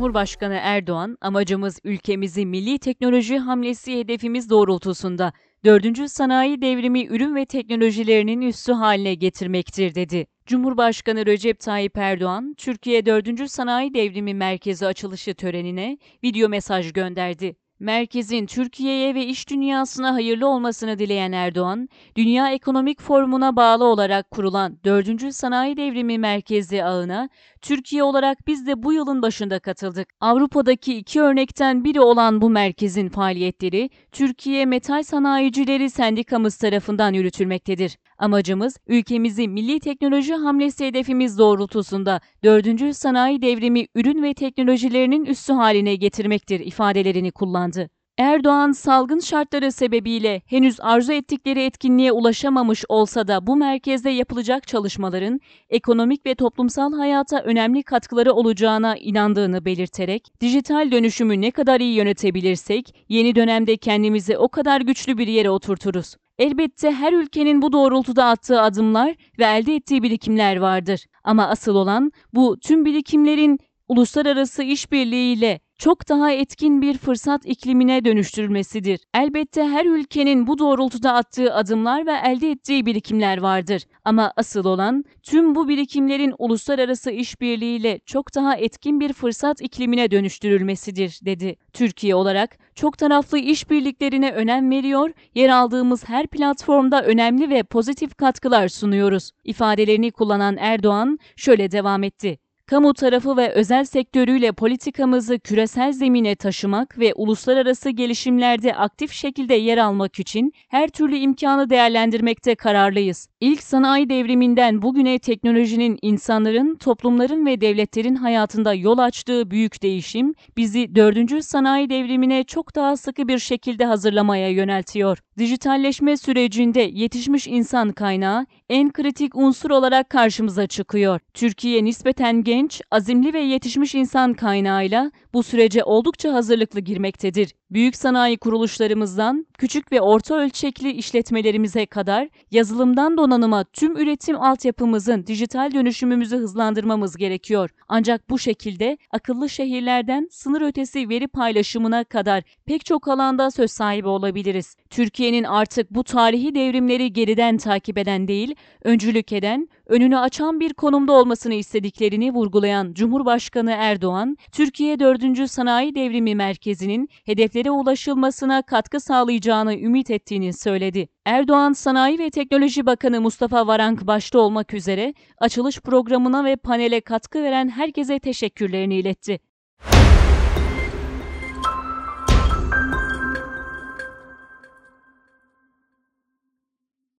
Cumhurbaşkanı Erdoğan, amacımız ülkemizi milli teknoloji hamlesi hedefimiz doğrultusunda 4. sanayi devrimi ürün ve teknolojilerinin üssü haline getirmektir dedi. Cumhurbaşkanı Recep Tayyip Erdoğan, Türkiye 4. Sanayi Devrimi Merkezi açılışı törenine video mesaj gönderdi. Merkezin Türkiye'ye ve iş dünyasına hayırlı olmasını dileyen Erdoğan, Dünya Ekonomik Forumu'na bağlı olarak kurulan 4. Sanayi Devrimi Merkezi ağına Türkiye olarak biz de bu yılın başında katıldık. Avrupa'daki iki örnekten biri olan bu merkezin faaliyetleri Türkiye Metal Sanayicileri Sendikamız tarafından yürütülmektedir. Amacımız ülkemizi milli teknoloji hamlesi hedefimiz doğrultusunda 4. sanayi devrimi ürün ve teknolojilerinin üssü haline getirmektir ifadelerini kullandı. Erdoğan salgın şartları sebebiyle henüz arzu ettikleri etkinliğe ulaşamamış olsa da bu merkezde yapılacak çalışmaların ekonomik ve toplumsal hayata önemli katkıları olacağına inandığını belirterek, dijital dönüşümü ne kadar iyi yönetebilirsek yeni dönemde kendimizi o kadar güçlü bir yere oturturuz. Elbette her ülkenin bu doğrultuda attığı adımlar ve elde ettiği birikimler vardır. Ama asıl olan bu tüm birikimlerin uluslararası işbirliğiyle çok daha etkin bir fırsat iklimine dönüştürülmesidir. Elbette her ülkenin bu doğrultuda attığı adımlar ve elde ettiği birikimler vardır. Ama asıl olan tüm bu birikimlerin uluslararası işbirliğiyle çok daha etkin bir fırsat iklimine dönüştürülmesidir, dedi. Türkiye olarak çok taraflı işbirliklerine önem veriyor, yer aldığımız her platformda önemli ve pozitif katkılar sunuyoruz. İfadelerini kullanan Erdoğan şöyle devam etti kamu tarafı ve özel sektörüyle politikamızı küresel zemine taşımak ve uluslararası gelişimlerde aktif şekilde yer almak için her türlü imkanı değerlendirmekte kararlıyız. İlk sanayi devriminden bugüne teknolojinin insanların, toplumların ve devletlerin hayatında yol açtığı büyük değişim bizi 4. sanayi devrimine çok daha sıkı bir şekilde hazırlamaya yöneltiyor. Dijitalleşme sürecinde yetişmiş insan kaynağı en kritik unsur olarak karşımıza çıkıyor. Türkiye nispeten genç, azimli ve yetişmiş insan kaynağıyla bu sürece oldukça hazırlıklı girmektedir. Büyük sanayi kuruluşlarımızdan küçük ve orta ölçekli işletmelerimize kadar yazılımdan donanıma tüm üretim altyapımızın dijital dönüşümümüzü hızlandırmamız gerekiyor. Ancak bu şekilde akıllı şehirlerden sınır ötesi veri paylaşımına kadar pek çok alanda söz sahibi olabiliriz. Türkiye'nin artık bu tarihi devrimleri geriden takip eden değil, öncülük eden, önünü açan bir konumda olmasını istediklerini vurgulayan Cumhurbaşkanı Erdoğan, Türkiye 4. Sanayi Devrimi Merkezi'nin hedeflere ulaşılmasına katkı sağlayacağını ümit ettiğini söyledi. Erdoğan Sanayi ve Teknoloji Bakanı Mustafa Varank başta olmak üzere açılış programına ve panele katkı veren herkese teşekkürlerini iletti.